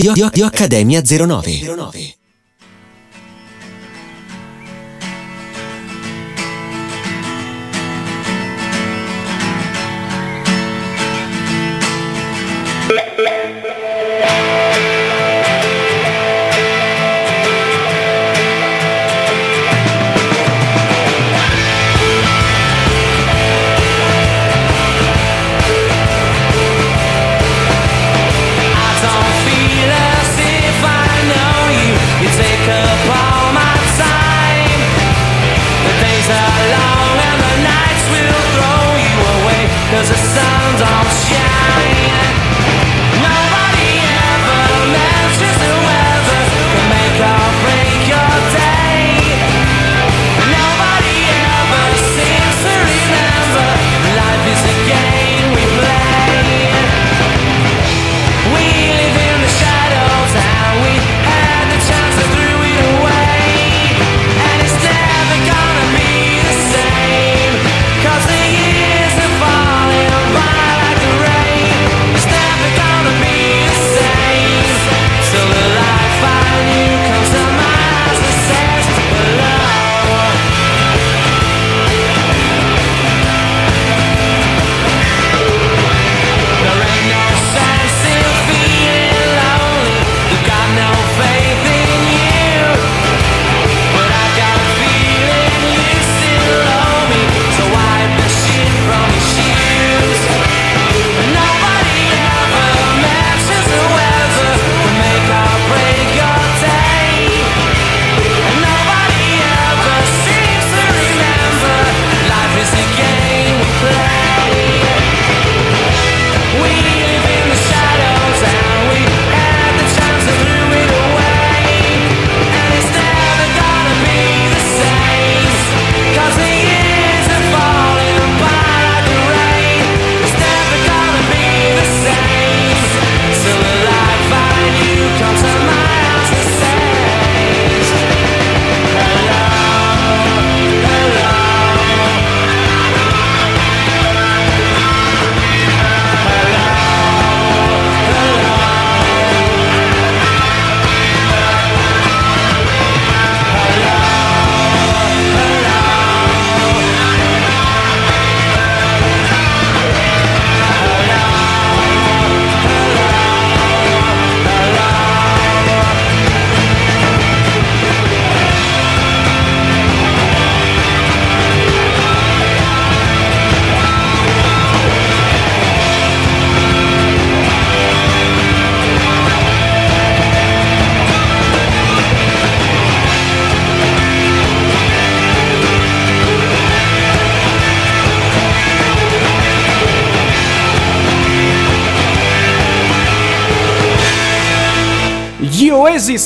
Io, io, io Accademia 09. 09.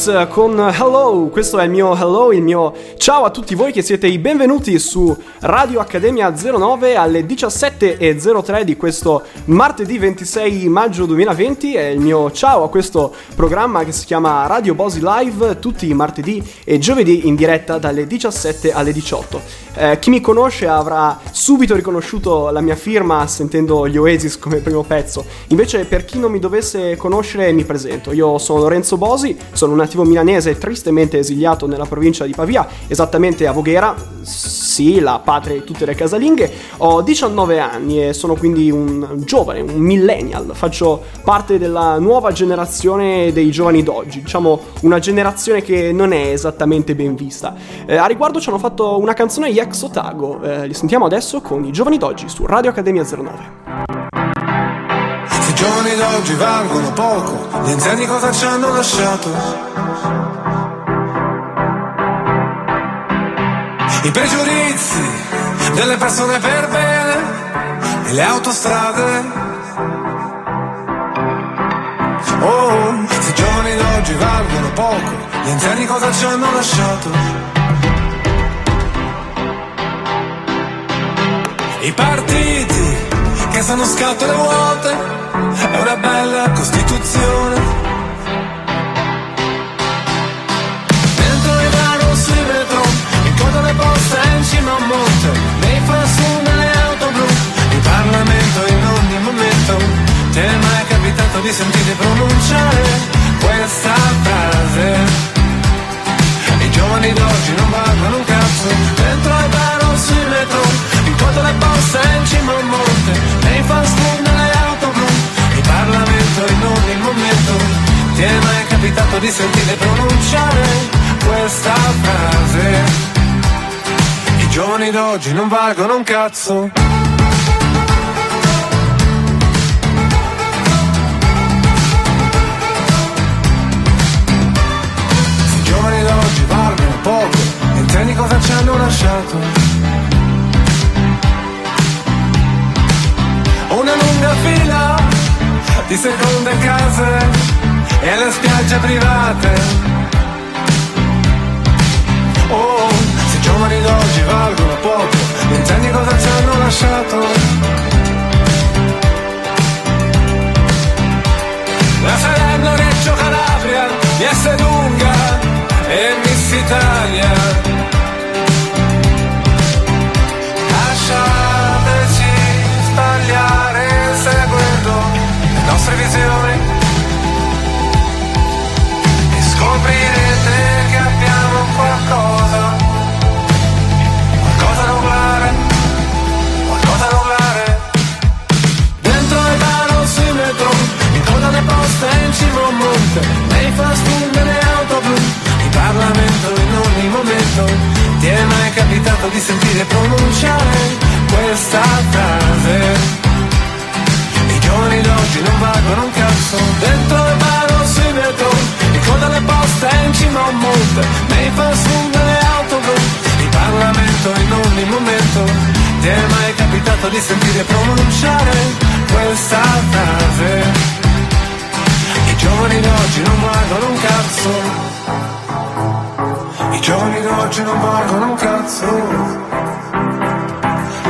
Oasis con Hello, questo è il mio hello, il mio ciao a tutti voi che siete i benvenuti su Radio Accademia 09 alle 17.03 di questo martedì 26 maggio 2020 è il mio ciao a questo programma che si chiama Radio Bosi Live tutti i martedì e giovedì in diretta dalle 17 alle 18. Eh, chi mi conosce avrà subito riconosciuto la mia firma sentendo gli Oasis come primo pezzo, invece per chi non mi dovesse conoscere mi presento, io sono Lorenzo Bosi, sono un nativo milanese tristemente esiliato nella provincia di Pavia, esattamente a Voghera, sì, la patria di tutte le casalinghe. Ho 19 anni e sono quindi un giovane, un millennial. Faccio parte della nuova generazione dei giovani d'oggi, diciamo una generazione che non è esattamente ben vista. Eh, a riguardo ci hanno fatto una canzone gli ex Otago, eh, li sentiamo adesso con i giovani d'oggi su Radio Accademia 09. I giovani d'oggi valgono poco, gli anziani cosa ci hanno lasciato? I pregiudizi delle persone per bene e le autostrade. Oh, se i giovani d'oggi valgono poco, gli anziani cosa ci hanno lasciato? I partiti che sono scatole vuote è una bella Costituzione. posta in cima a un monte, nei flassuna e auto blu, in Parlamento in ogni momento, ti è mai capitato di sentire pronunciare questa frase? I giovani d'oggi non parlano un cazzo, dentro ai bar o sui metro, in foto le poste in cima a un monte, nei flassuna e auto blu, in Parlamento in ogni momento, ti è mai capitato di sentire pronunciare questa frase? Giovani d'oggi non valgono un cazzo. I giovani d'oggi valgono poco, intendi cosa ci hanno lasciato? Una lunga fila di seconde case e le spiagge private. Oh, se i giovani d'oggi valgono poco, intendi cosa ci hanno lasciato? La Salerno, Reggio Calabria, Vieste Lunga e Miss Italia. Lasciateci sbagliare seguendo le nostre visioni di sentire pronunciare questa frase? I giovani d'oggi non valgono un cazzo. Dentro il bar o sui metro In coda alle poste in cima a un monte Nei fast food nelle auto blu In Parlamento in ogni momento Ti è mai capitato di sentire pronunciare questa frase? I giovani d'oggi non valgono un cazzo I giovani d'oggi non valgono un cazzo.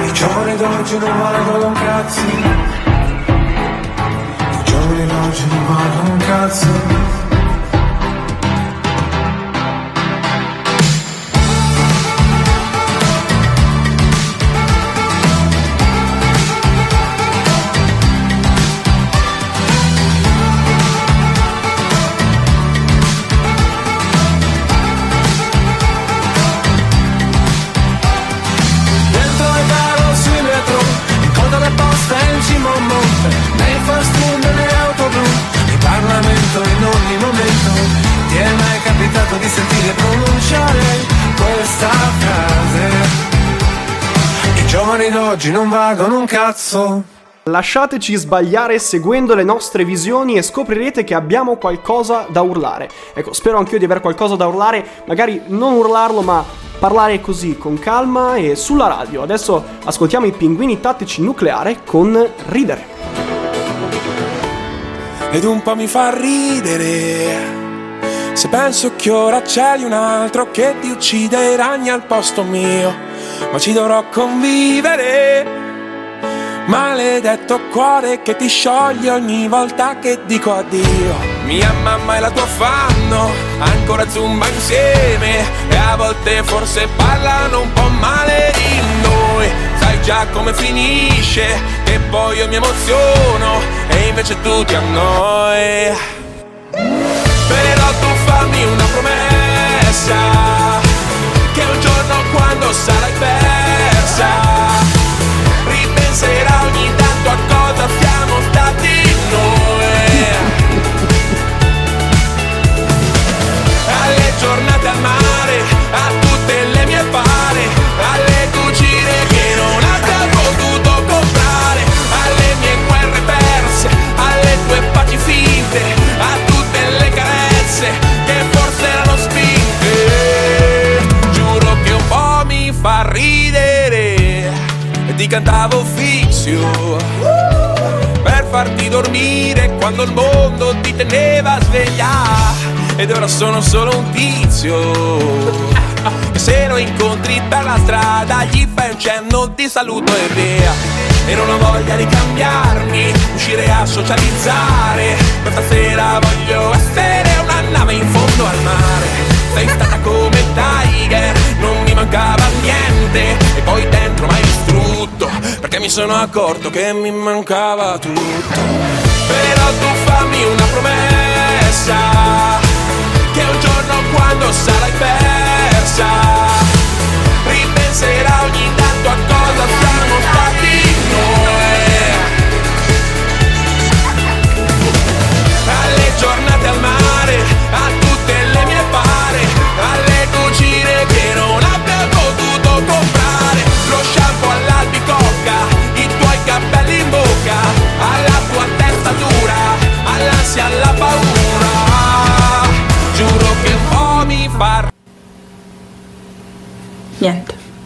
I giovani d'oggi non valgono un cazzo. I giovani d'oggi non valgono un cazzo di sentire pronunciare questa frase I giovani d'oggi non valgono un cazzo Lasciateci sbagliare seguendo le nostre visioni e scoprirete che abbiamo qualcosa da urlare. Ecco, spero anch'io di avere qualcosa da urlare, magari non urlarlo, ma parlare così con calma e sulla radio. Adesso ascoltiamo i pinguini tattici nucleare con Ridere. ed un po' mi fa ridere. Se penso che ora c'è un altro che ti uccide i ragni al posto mio, ma ci dovrò convivere. Maledetto cuore che ti scioglie ogni volta che dico addio. Mia mamma e la tua fanno ancora zumba insieme e a volte forse parlano un po' male di noi. Sai già come finisce, che poi io mi emoziono e invece tu ti annoi. Però tu fammi una promessa Che un giorno quando sarai persa fiction per farti dormire quando il mondo ti teneva sveglia. Ed ora sono solo un tizio. Che se lo incontri per la strada gli fai un cenno di saluto e via. E non ho voglia di cambiarmi uscire a socializzare. Questa sera voglio essere una nave in fondo al mare. Sei stata come Tiger non mi mancava niente. E poi dentro mai perché mi sono accorto che mi mancava tutto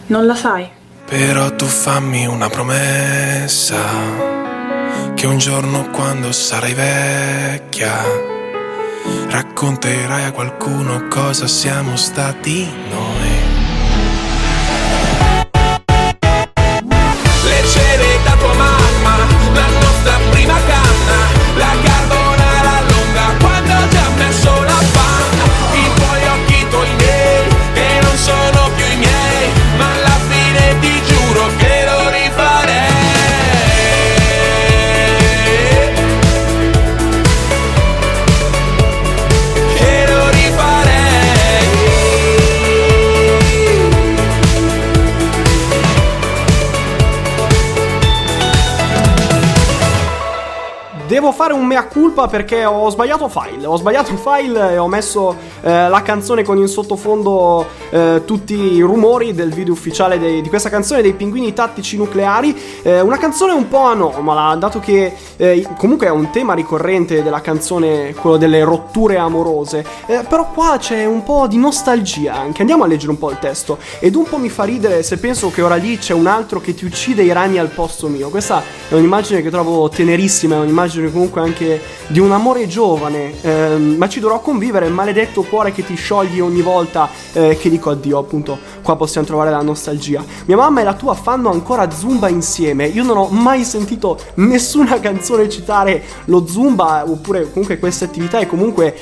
Non la sai? Però tu fammi una promessa che un giorno quando sarai vecchia racconterai a qualcuno cosa siamo stati noi. Fare un mea culpa perché ho sbagliato file. Ho sbagliato file e ho messo eh, la canzone con in sottofondo eh, tutti i rumori del video ufficiale dei- di questa canzone dei pinguini tattici nucleari. Eh, una canzone un po' anomala, dato che eh, comunque è un tema ricorrente della canzone, quello delle rotture amorose. Eh, però qua c'è un po' di nostalgia anche. Andiamo a leggere un po' il testo. Ed un po' mi fa ridere se penso che ora lì c'è un altro che ti uccide i ragni al posto mio. Questa è un'immagine che trovo tenerissima, è un'immagine comunque anche di un amore giovane. ehm, ma ci dovrò convivere, maledetto cuore che ti sciogli ogni volta eh, che dico addio. Appunto, qua possiamo trovare la nostalgia. Mia mamma e la tua fanno ancora zumba insieme. Io non ho mai sentito nessuna canzone citare lo zumba oppure comunque queste attività e comunque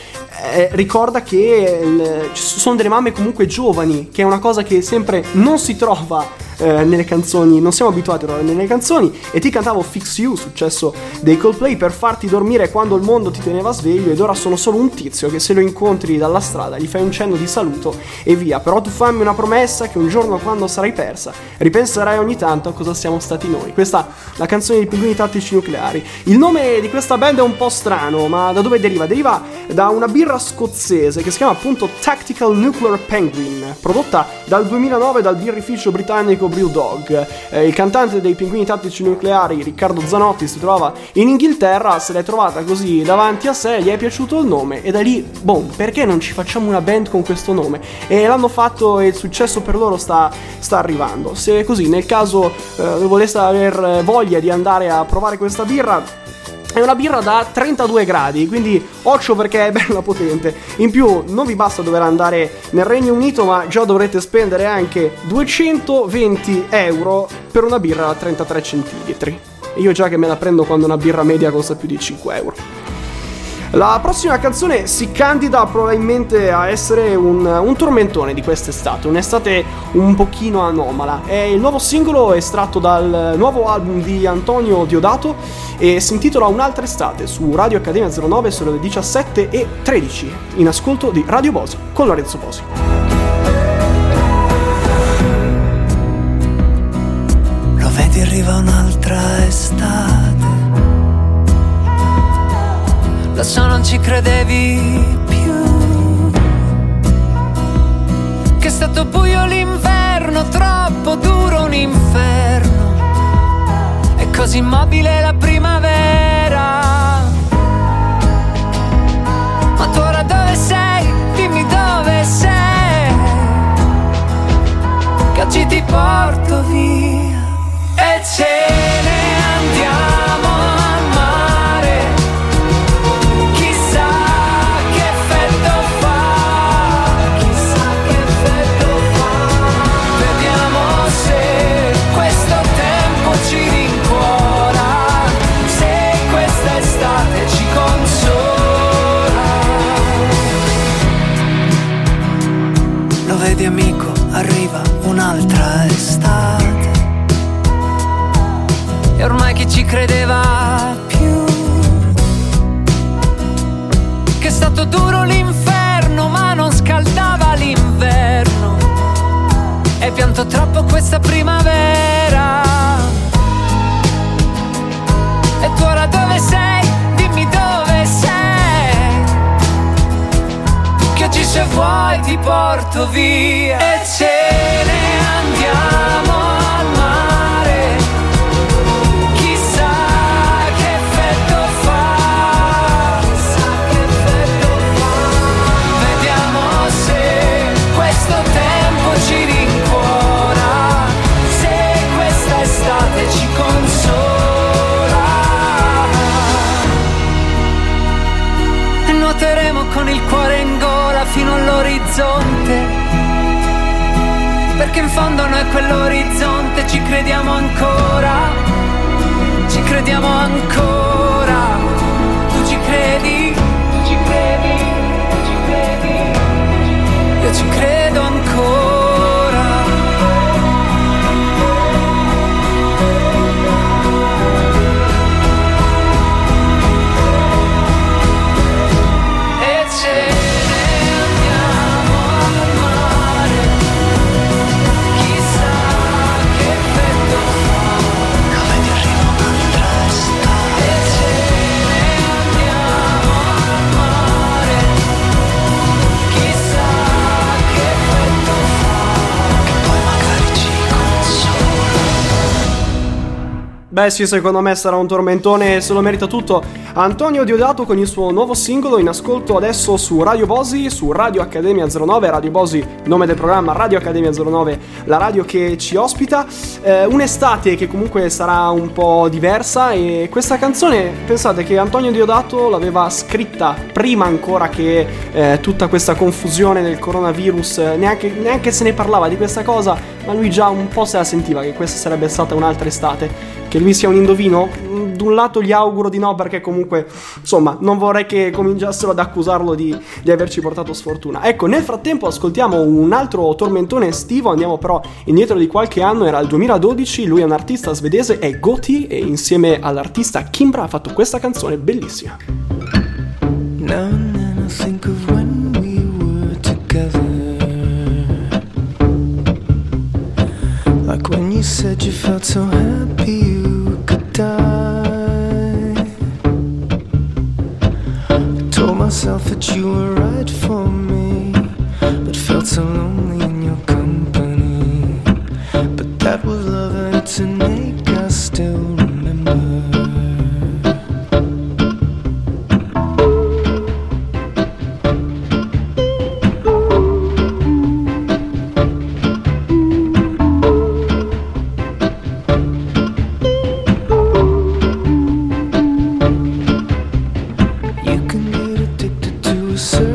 eh, ricorda che ci sono delle mamme comunque giovani, che è una cosa che sempre non si trova eh, nelle canzoni, non siamo abituati a trovare nelle canzoni e ti cantavo Fix You, successo dei Coldplay per farti dormire quando il mondo ti teneva sveglio ed ora sono solo un tizio che se lo incontri dalla strada gli fai un cenno di saluto e via, però tu fammi una promessa che un giorno quando sarai persa ripenserai ogni tanto a cosa siamo stati noi. Questa è la canzone dei pinguini tattici nucleari. Il nome di questa band è un po' strano, ma da dove deriva? Deriva da una birra scozzese che si chiama appunto Tactical Nuclear Penguin, prodotta dal 2009 dal birrificio britannico Brewdog. Eh, il cantante dei pinguini tattici nucleari, Riccardo Zanotti, si trovava in Inghilterra, se l'è trovata così davanti a sé, gli è piaciuto il nome e da lì, boh, perché non ci facciamo una band con questo nome? E l'hanno fatto e il successo per loro sta, sta arrivando. Se così, nel caso eh, voleste aver voglia di andare a provare questa birra, è una birra da 32 gradi, quindi occhio perché è bella potente. In più, non vi basta dover andare nel Regno Unito, ma già dovrete spendere anche 220 euro per una birra da 33 centilitri. Io già che me la prendo quando una birra media costa più di 5 euro. La prossima canzone si candida probabilmente a essere un, un tormentone di quest'estate, un'estate un pochino anomala. È il nuovo singolo estratto dal nuovo album di Antonio Diodato e si intitola Un'altra estate su Radio Accademia 09 sono le 17 e 13 in ascolto di Radio Bosi con Lorenzo Bosi. Vedi arriva un'altra estate. Lo so non ci credevi più. Che è stato buio l'inverno, troppo duro un inferno. È così immobile la primavera. Ma tu ora dove sei? Dimmi dove sei che oggi ti porto via e credeva più? Che è stato duro l'inferno, ma non scaldava l'inverno. E pianto troppo questa primavera. E tu ora dove sei? Dimmi dove sei che oggi se vuoi ti porto via e ce fondo noi quell'orizzonte ci crediamo ancora, ci crediamo ancora. Beh sì, secondo me sarà un tormentone e se lo merita tutto. Antonio Diodato con il suo nuovo singolo in ascolto adesso su Radio Bosi, su Radio Accademia 09, Radio Bosi, nome del programma Radio Accademia 09, la radio che ci ospita. Eh, un'estate che comunque sarà un po' diversa e questa canzone, pensate che Antonio Diodato l'aveva scritta prima ancora che eh, tutta questa confusione del coronavirus, neanche, neanche se ne parlava di questa cosa, ma lui già un po' se la sentiva che questa sarebbe stata un'altra estate. Che lui sia un indovino? Mm, Da un lato gli auguro di no perché comunque, insomma, non vorrei che cominciassero ad accusarlo di, di averci portato sfortuna. Ecco, nel frattempo ascoltiamo un altro tormentone estivo, andiamo però indietro di qualche anno, era il 2012, lui è un artista svedese, è Goti e insieme all'artista Kimbra ha fatto questa canzone bellissima. Like when you said you felt so happy myself that you were right for me, but felt so lonely in your company. But that was love and it's sir.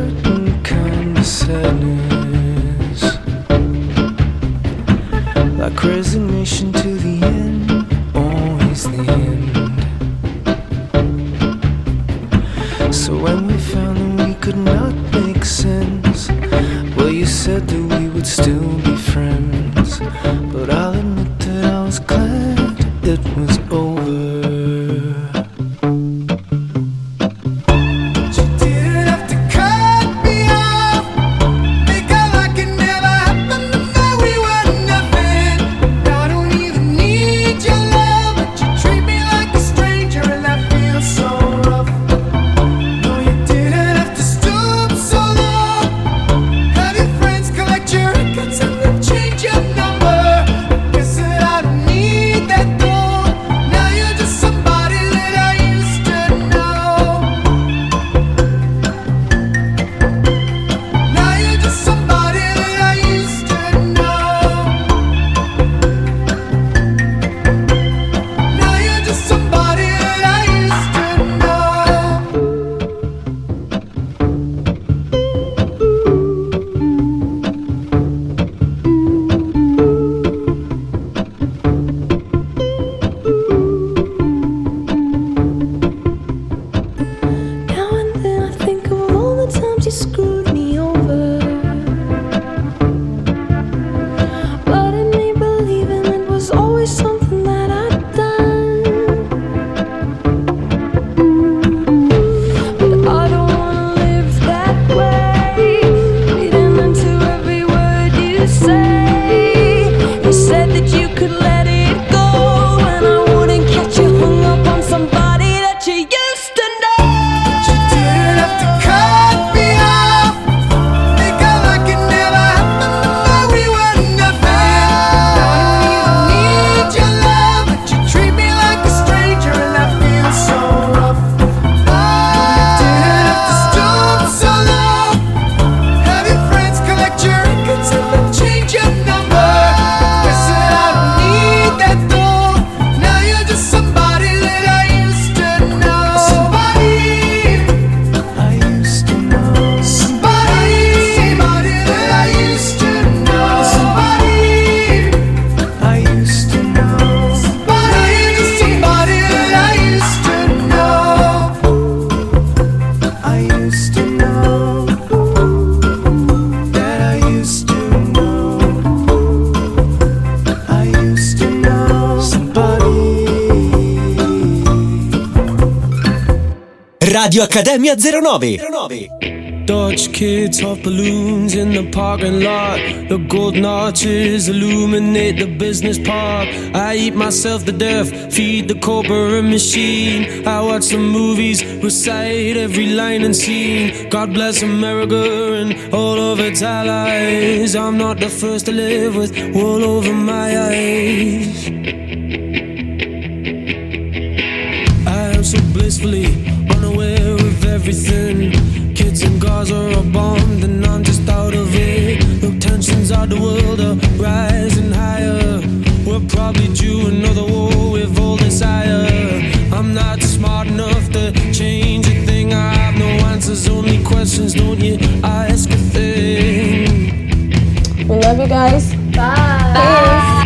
Radio Accademia 09. 09. Dutch kids off balloons in the parking lot. The golden arches illuminate the business park. I eat myself to death, feed the corporate machine. I watch the movies, recite every line and scene. God bless America and all of its allies. I'm not the first to live with wool over my eyes. I am so blissfully unaware of everything. Kids in Gaza are bombed and I'm just out of it. The tensions of the world are rising higher. We're probably due another war with all desire. I'm not smart enough to change a thing. I have no answers, only questions. Don't you ask a thing? We love you guys. Bye. Peace. Oh,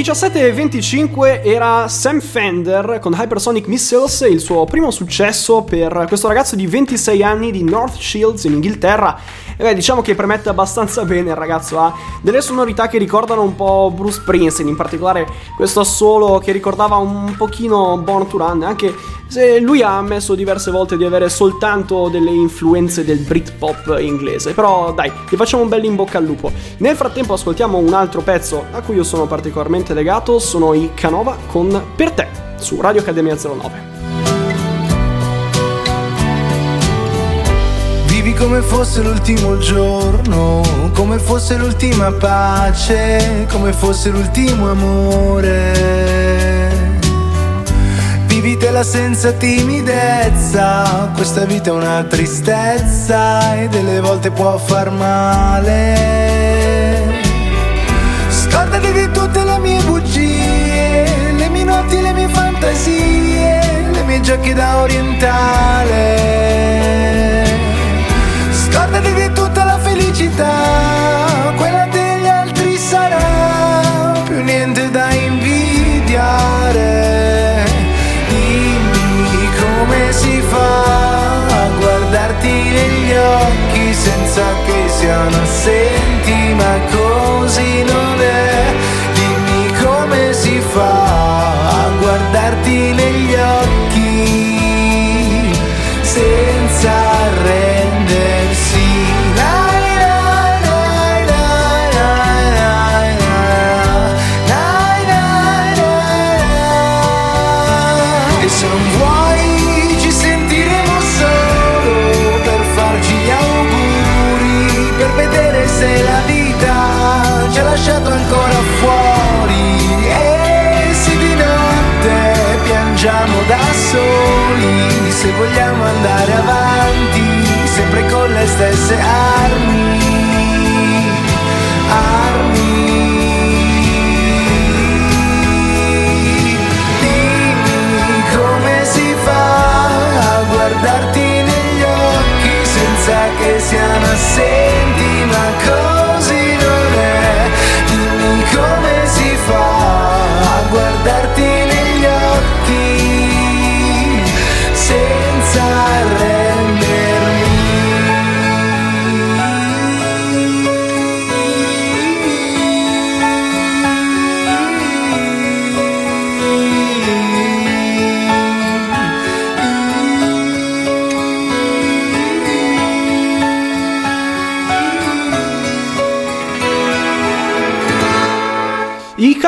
17.25 era Sam Fender con Hypersonic Missiles, il suo primo successo per questo ragazzo di 26 anni di North Shields in Inghilterra. E beh, diciamo che premette abbastanza bene il ragazzo, ha delle sonorità che ricordano un po' Bruce Springsteen, in particolare questo assolo che ricordava un pochino Born to Run, anche se lui ha ammesso diverse volte di avere soltanto delle influenze del Britpop inglese. Però dai, gli facciamo un bel in bocca al lupo. Nel frattempo ascoltiamo un altro pezzo a cui io sono particolarmente legato, sono i Canova con Per te su Radio Accademia 09. Vivi come fosse l'ultimo giorno, come fosse l'ultima pace, come fosse l'ultimo amore. Vivitela senza timidezza, questa vita è una tristezza e delle volte può far male. Tutte le mie bugie, le mie notti, le mie fantasie, le mie giochi da orientale. Scordati di tutta la felicità, quella degli altri sarà più niente da invidiare. Dimmi come si fa a guardarti negli occhi senza che siano assenti, ma così se vogliamo andare avanti, sempre con le stesse armi.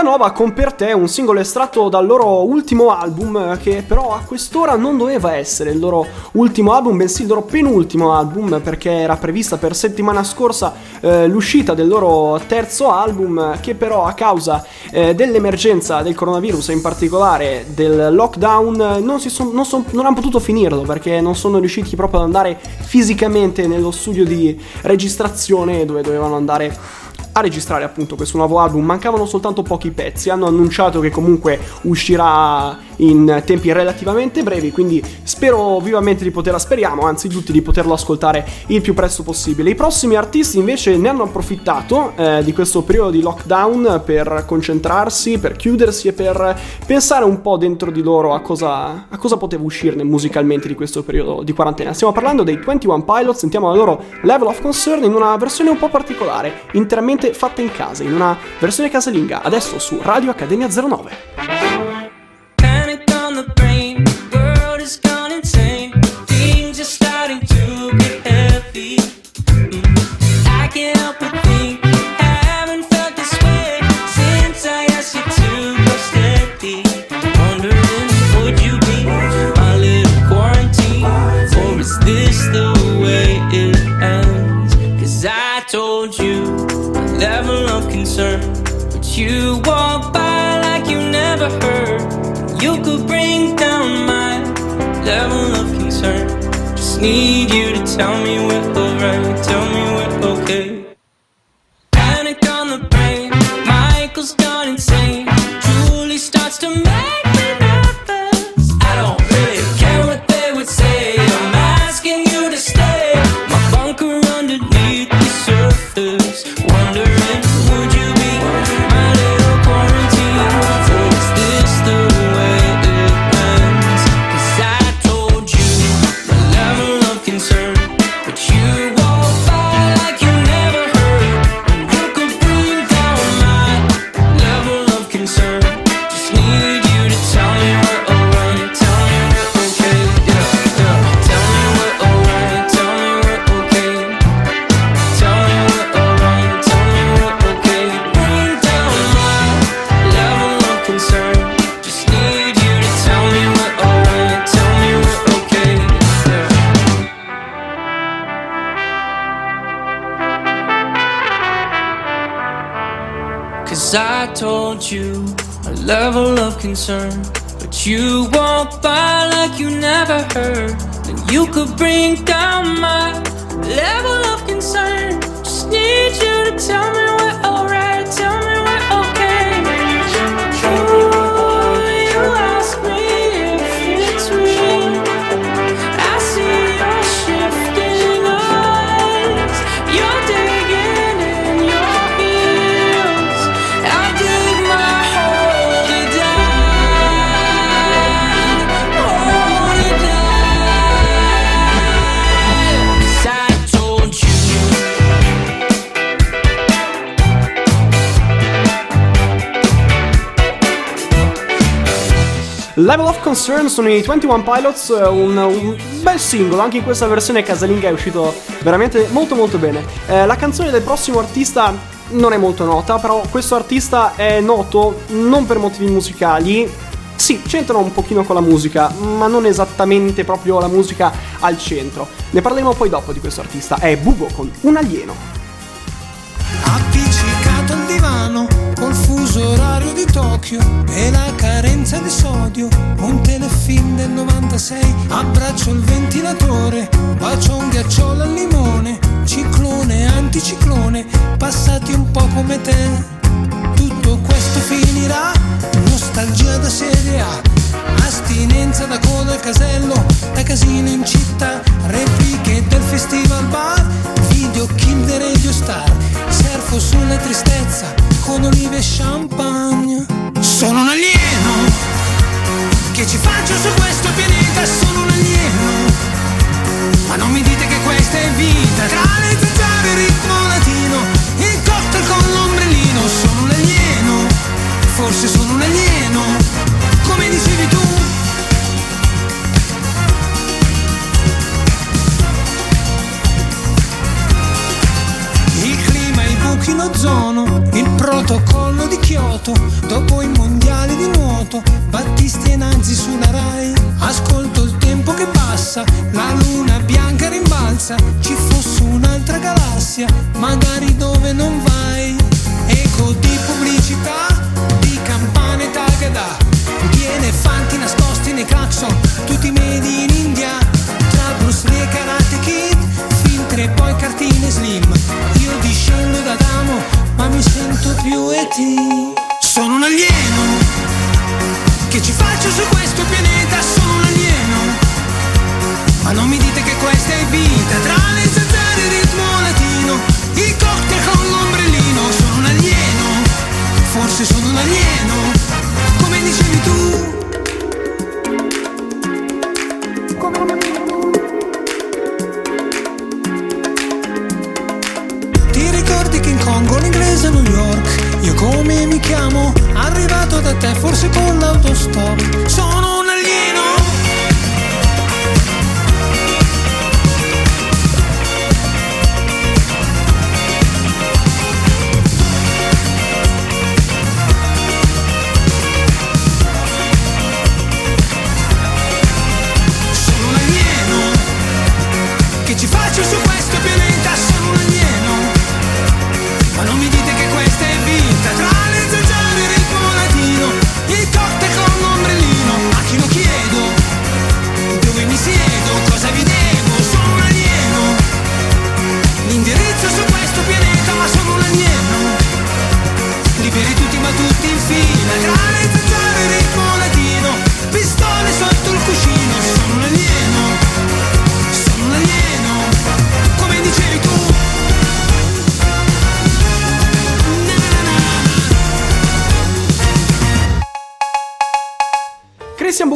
Canova con Per te, un singolo estratto dal loro ultimo album, che però a quest'ora non doveva essere il loro ultimo album, bensì il loro penultimo album, perché era prevista per settimana scorsa eh, l'uscita del loro terzo album, che però a causa eh, dell'emergenza del coronavirus e in particolare del lockdown non, son- non, son- non hanno potuto finirlo, perché non sono riusciti proprio ad andare fisicamente nello studio di registrazione dove dovevano andare a registrare appunto questo nuovo album. Mancavano soltanto pochi pezzi. Hanno annunciato che comunque uscirà in tempi relativamente brevi. Quindi spero vivamente di poterla, speriamo anzi tutti di poterlo ascoltare il più presto possibile. I prossimi artisti invece ne hanno approfittato eh, di questo periodo di lockdown per concentrarsi, per chiudersi e per pensare un po' dentro di loro a cosa, a cosa poteva uscirne musicalmente di questo periodo di quarantena. Stiamo parlando dei 21 Pilots, sentiamo la loro Level of Concern in una versione un po' particolare, interamente fatta in casa, in una versione casalinga, adesso su Radio Accademia 09. You walk by like you never heard. You could bring down my level of concern. Just need you to tell me we're alright. Level of Concern sono i 21 Pilots, eh, un, un bel singolo, anche in questa versione casalinga è uscito veramente molto molto bene. Eh, la canzone del prossimo artista non è molto nota, però questo artista è noto non per motivi musicali. Sì, c'entrano un pochino con la musica, ma non esattamente proprio la musica al centro. Ne parleremo poi dopo di questo artista. È Bugo con un alieno. Fuso orario di Tokyo e la carenza di sodio. Un telefilm del 96 abbraccio il ventilatore bacio un ghiacciolo al limone ciclone anticiclone passati un po' come te. Tutto questo finirà. Nostalgia da serie A astinenza da coda al casello da casino in città repliche del festival bar video the radio star surfo sulla tristezza con olive e champagne. Sono un alieno che ci faccio su questo pianeta sono un alieno. Ma non mi dite che questa è vita. Tra le zanzare e il ritmo latino Forse sono un alieno Come dicevi tu. Il clima, i buchi in ozono, il protocollo di Kyoto, dopo i mondiali di nuoto, Battisti e Nanzi sulla Rai, ascolto il tempo che passa, la luna bianca rimbalza, ci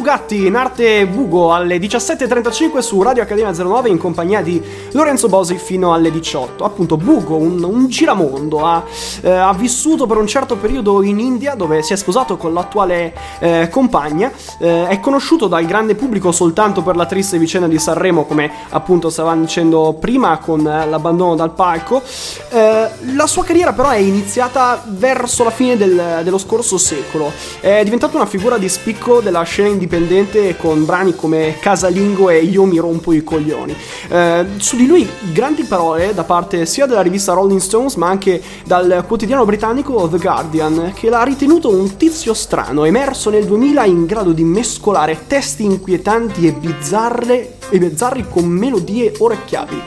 Bugatti in arte Bugo alle 17.35 su Radio Accademia 09 in compagnia di Lorenzo Bosi fino alle 18. Appunto Bugo, un, un giramondo, ha, eh, ha vissuto per un certo periodo in India dove si è sposato con l'attuale eh, compagna, eh, è conosciuto dal grande pubblico soltanto per la triste vicenda di Sanremo come appunto stavamo dicendo prima con eh, l'abbandono dal palco. Eh, la sua carriera però è iniziata verso la fine del- dello scorso secolo, è diventato una figura di spicco della scena indipendente con brani come Casalingo e Io mi rompo i coglioni. Eh, su di lui grandi parole da parte sia della rivista Rolling Stones ma anche dal quotidiano britannico The Guardian che l'ha ritenuto un tizio strano, emerso nel 2000 in grado di mescolare testi inquietanti e bizzarre e bizzarri con melodie orecchiabili.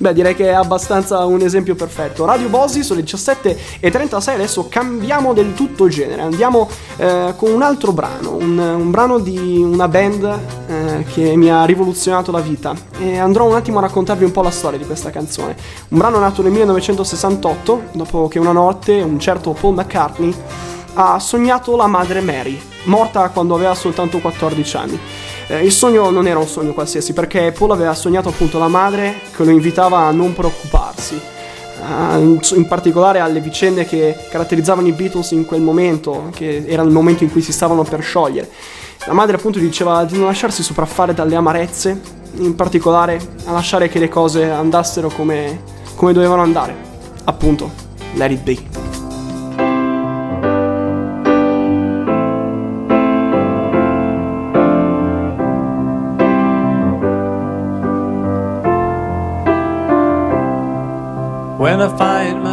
Beh, direi che è abbastanza un esempio perfetto. Radio Bosi sono le 17 e 36, adesso cambiamo del tutto genere. Andiamo eh, con un altro brano, un, un brano di una band eh, che mi ha rivoluzionato la vita. E andrò un attimo a raccontarvi un po' la storia di questa canzone. Un brano nato nel 1968, dopo che una notte un certo Paul McCartney ha sognato la madre Mary, morta quando aveva soltanto 14 anni. Eh, il sogno non era un sogno qualsiasi perché Paul aveva sognato appunto la madre che lo invitava a non preoccuparsi. in, in particolare alle vicende che caratterizzavano i Beatles in quel momento, che era il momento in cui si stavano per sciogliere. La madre appunto diceva di non lasciarsi sopraffare dalle amarezze, in particolare a lasciare che le cose andassero come, come dovevano andare. Appunto, let it be.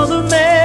Mother Mary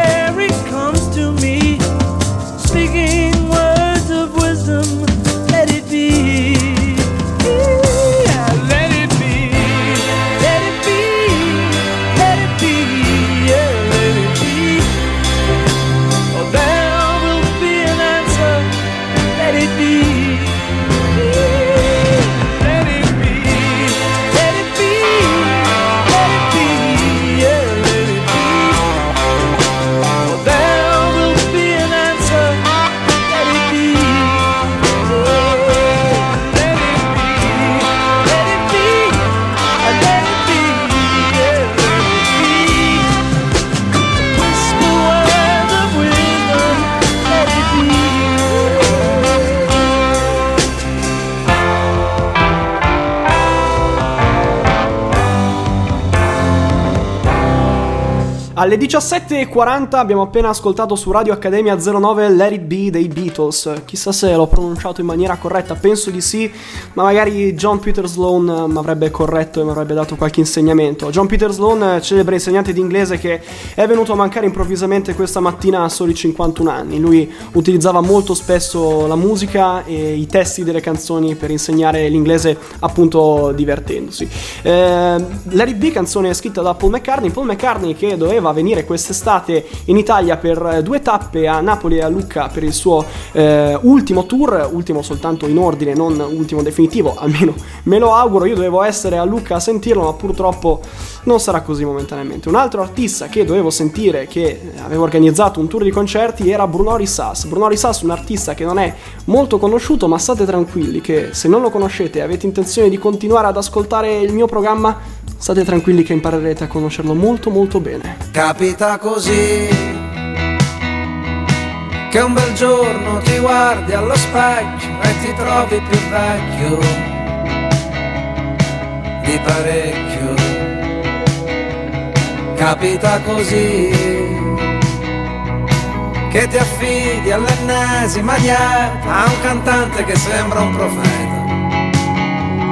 Alle 17.40 abbiamo appena ascoltato su Radio Accademia 09 Let It Be dei Beatles. Chissà se l'ho pronunciato in maniera corretta, penso di sì, ma magari John Peter Sloan mi avrebbe corretto e mi avrebbe dato qualche insegnamento. John Peter Sloan, celebre insegnante di inglese che è venuto a mancare improvvisamente questa mattina a soli 51 anni. Lui utilizzava molto spesso la musica e i testi delle canzoni per insegnare l'inglese appunto divertendosi. Eh, Let It Be, canzone scritta da Paul McCartney, Paul McCartney che doveva venire quest'estate in Italia per eh, due tappe a Napoli e a Lucca per il suo eh, ultimo tour, ultimo soltanto in ordine, non ultimo definitivo, almeno me lo auguro, io dovevo essere a Lucca a sentirlo, ma purtroppo non sarà così momentaneamente. Un altro artista che dovevo sentire, che aveva organizzato un tour di concerti, era Bruno Rissas. Bruno Rissas, un artista che non è molto conosciuto, ma state tranquilli che se non lo conoscete e avete intenzione di continuare ad ascoltare il mio programma, state tranquilli che imparerete a conoscerlo molto molto bene. Capita così che un bel giorno ti guardi allo specchio e ti trovi più vecchio di parecchio. Capita così che ti affidi all'ennesima dieta a un cantante che sembra un profeta,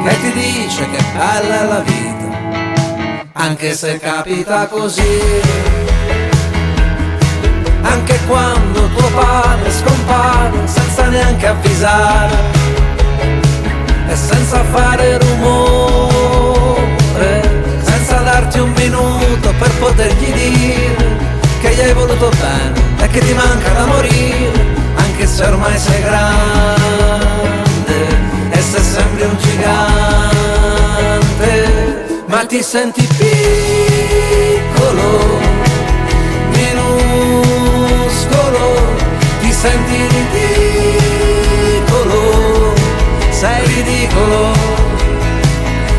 che ti dice che bella è la vita, anche se capita così. Anche quando tuo padre scompare senza neanche avvisare e senza fare rumore, senza darti un minuto per potergli dire che gli hai voluto bene e che ti manca da morire, anche se ormai sei grande e se sembri un gigante, ma ti senti piccolo minuscolo, ti senti ridicolo, sei ridicolo,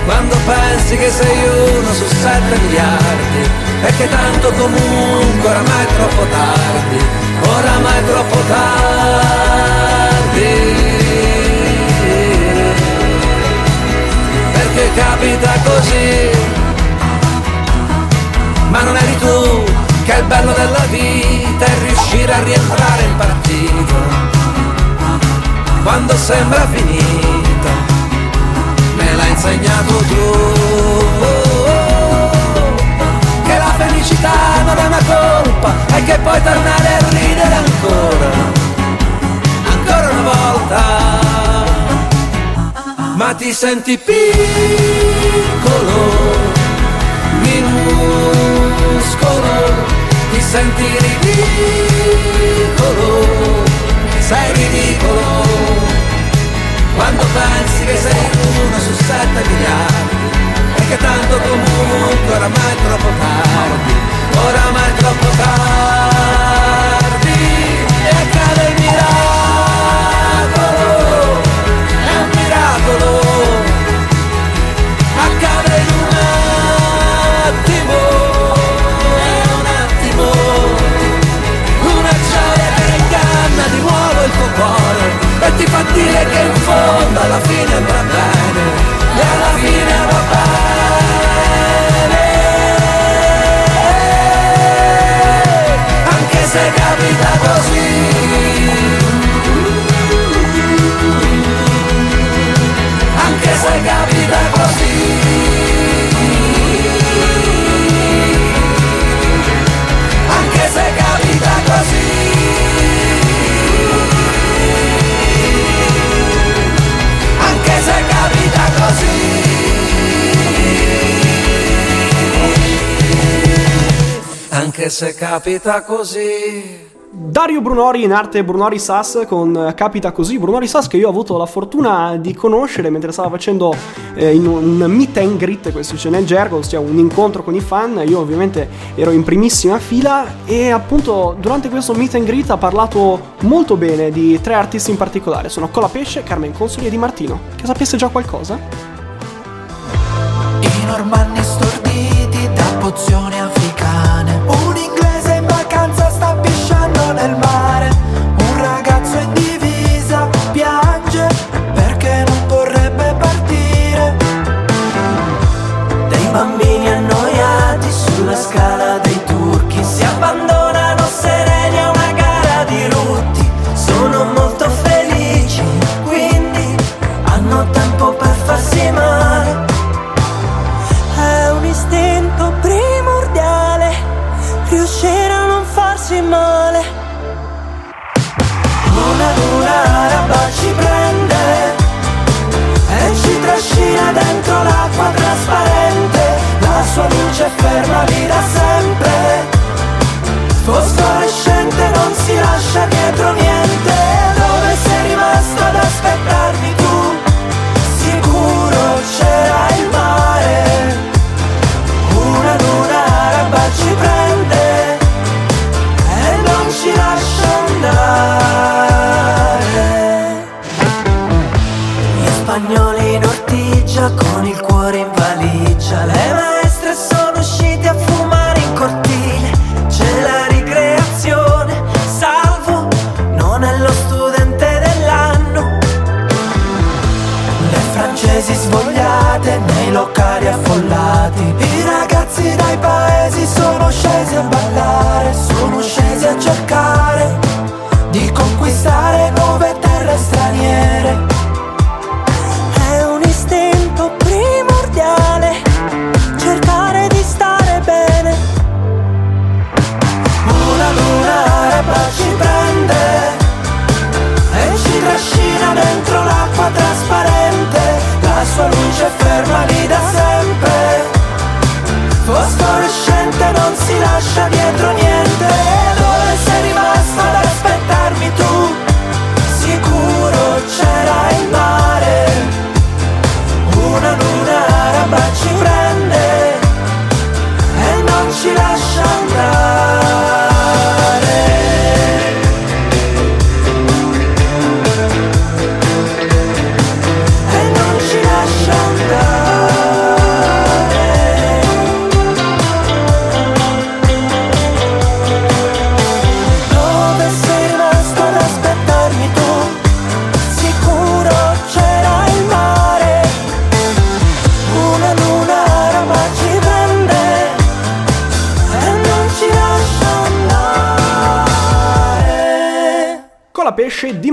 quando pensi che sei uno su sette miliardi, che tanto comunque oramai è troppo tardi, oramai è troppo tardi. Che il bello della vita è riuscire a rientrare in partita quando sembra finita me l'hai insegnato tu. Che la felicità non è una colpa e che puoi tornare a ridere ancora. Ancora una volta. Ma ti senti piccolo minuscolo, ti senti ridicolo, sei ridicolo, quando pensi che sei uno su sette miliardi, e che tanto comunque oramai è troppo tardi, oramai è troppo tardi, e accade il miracolo, è un miracolo, accade in un attimo, cuore e ti fa dire che in fondo alla fine va bene, e alla fine va bene, anche se capita così. Anche se capita così Anche se capita così. Dario Brunori in arte Brunori Sass con eh, Capita Così, Brunori Sass che io ho avuto la fortuna di conoscere mentre stava facendo eh, in un meet and greet, questo dice nel gergo, ossia un incontro con i fan, io ovviamente ero in primissima fila e appunto durante questo meet and greet ha parlato molto bene di tre artisti in particolare, sono Colapesce, Carmen Consoli e Di Martino, che sapesse già qualcosa? I normanni storditi da pozioni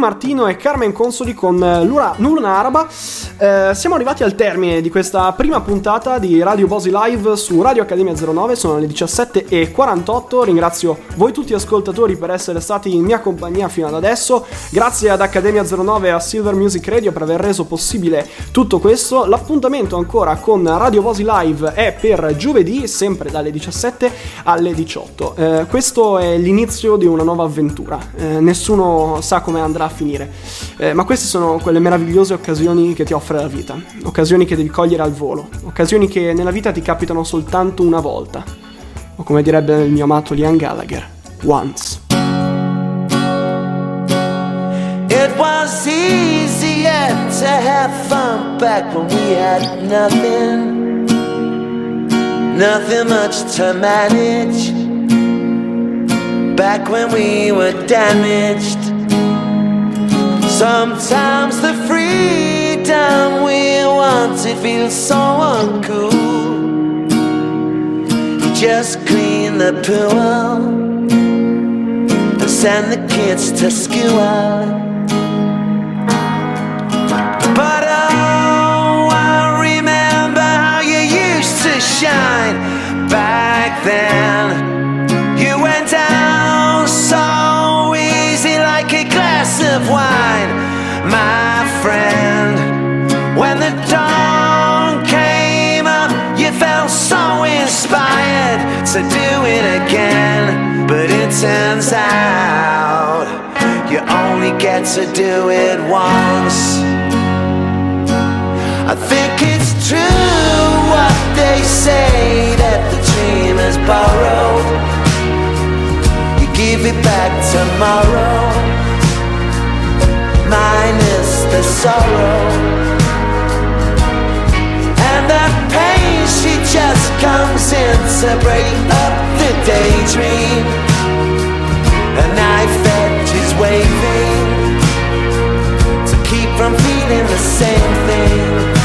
Martino e Carmen Consoli con eh, Luna, Luna Araba. Eh, siamo arrivati al termine di questa prima puntata di Radio Bosi Live su Radio Accademia 09. Sono le 17.48. Ringrazio voi tutti ascoltatori per essere stati in mia compagnia fino ad adesso. Grazie ad Accademia 09 e a Silver Music Radio per aver reso possibile tutto questo. L'appuntamento ancora con Radio Bosi Live è per giovedì, sempre dalle 17 alle 18. Eh, questo è l'inizio di una nuova avventura. Eh, nessuno sa come andrà a finire, Eh, ma queste sono quelle meravigliose occasioni che ti offre la vita. Occasioni che devi cogliere al volo. Occasioni che nella vita ti capitano soltanto una volta. O come direbbe il mio amato Liam Gallagher, once. It was easier to have fun back when we had nothing. Nothing much to manage. Back when we were damaged. Sometimes the freedom we it feels so uncool. You just clean the pool and send the kids to school. But oh, I remember how you used to shine back then. You went down so easy like a glass of wine, my friend. To do it again. But it turns out you only get to do it once. I think it's true what they say that the dream is borrowed. You give it back tomorrow, minus the sorrow. just comes in to break up the daydream. A knife edge is waving to keep from feeling the same thing.